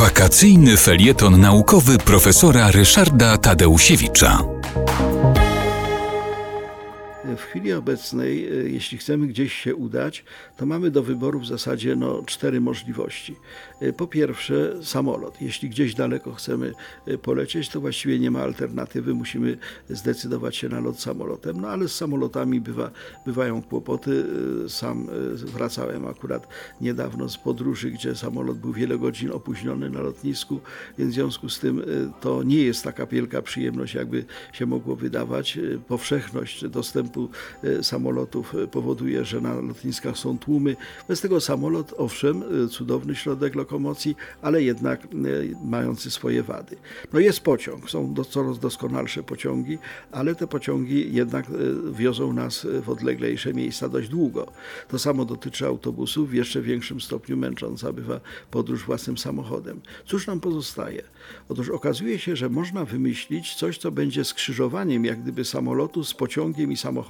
Wakacyjny felieton naukowy profesora Ryszarda Tadeusiewicza. W chwili obecnej, e, jeśli chcemy gdzieś się udać, to mamy do wyboru w zasadzie no, cztery możliwości. E, Po pierwsze, samolot. Jeśli gdzieś daleko chcemy e, polecieć, to właściwie nie ma alternatywy, musimy zdecydować się na lot samolotem. No ale z samolotami bywa, bywają kłopoty. Sam wracałem akurat niedawno z podróży, gdzie samolot był wiele godzin opóźniony na lotnisku, więc w związku z tym to nie jest taka wielka przyjemność, jakby się mogło wydawać. Powszechność dostępu e, samolotów e, powoduje, że na lotniskach są tłumy. Bez tego samolot, owszem, e, cudowny środek lokomocji, ale jednak mający swoje wady. No jest pociąg, są coraz doskonalsze pociągi, ale te pociągi jednak wiozą nas w odleglejsze miejsca dość długo. To samo dotyczy autobusów, w jeszcze większym stopniu męcząca bywa podróż własnym samochodem. Cóż nam pozostaje? Otóż okazuje się, że można wymyślić coś, co będzie skrzyżowaniem jak gdyby samolotu z pociągiem i samochodem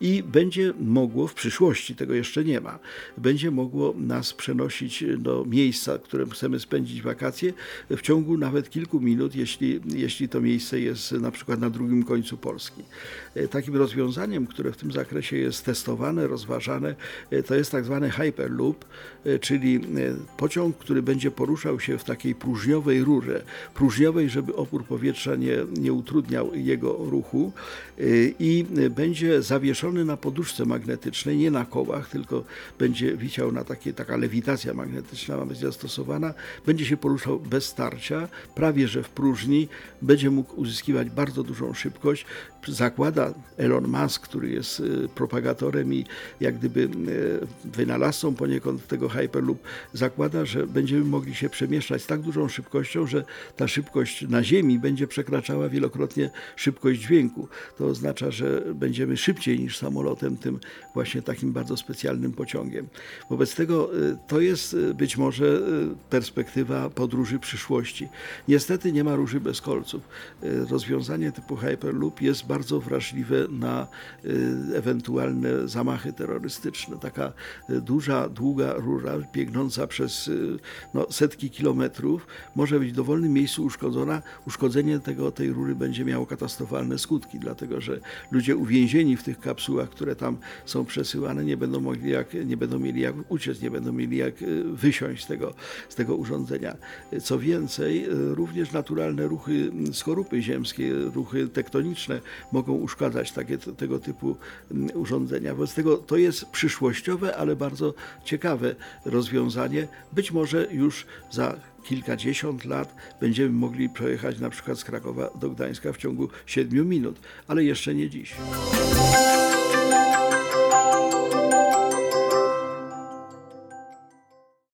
i będzie mogło w przyszłości, tego jeszcze nie ma, będzie mogło nas przenosić do miejsca, w którym chcemy spędzić wakacje w ciągu nawet kilku minut, jeśli, jeśli to miejsce jest na przykład na drugim końcu Polski. E, Takim rozwiązaniem, które w tym zakresie jest testowane, rozważane, e, to jest tak zwany Hyperloop, e, czyli pociąg, który będzie poruszał się w takiej próżniowej rurze, próżniowej, żeby opór powietrza nie, nie utrudniał jego ruchu i e, będzie zawieszony na poduszce magnetycznej, nie na kołach, tylko będzie wisiał na takie, taka lewitacja magnetyczna ma być zastosowana, będzie się poruszał bez starcia, prawie że w próżni, będzie mógł uzyskiwać bardzo dużą szybkość. Zakłada Elon Musk, który jest e, propagatorem i jak gdyby e, wynalazcą poniekąd tego Hyperloop, zakłada, że będziemy mogli się przemieszczać z tak dużą szybkością, że ta szybkość na Ziemi będzie przekraczała wielokrotnie szybkość dźwięku. To oznacza, że będziemy szybciej niż samolotem, tym właśnie takim bardzo specjalnym pociągiem. Wobec tego e, to jest e, być może e, perspektywa podróży przyszłości. Niestety nie ma róży bez kolców. Rozwiązanie typu Hyperloop jest bardzo wrażliwe na ewentualne zamachy terrorystyczne. Taka duża, długa rura biegnąca przez no, setki kilometrów może być w dowolnym miejscu uszkodzona. Uszkodzenie tego, tej rury będzie miało katastrofalne skutki, dlatego że ludzie uwięzieni w tych kapsułach, które tam są przesyłane, nie będą mogli jak, nie będą mieli jak uciec, nie będą mieli jak e, wysiąść z tego, z tego urządzenia. Co więcej, e, również naturalne ruchy skorupy ziemskie, ruchy tektoniczne mogą uszkadzać takie, tego typu urządzenia. Wobec tego to jest przyszłościowe, ale bardzo ciekawe rozwiązanie. Być może już za kilkadziesiąt lat będziemy mogli przejechać na przykład z Krakowa do Gdańska w ciągu 7 minut, ale jeszcze nie dziś.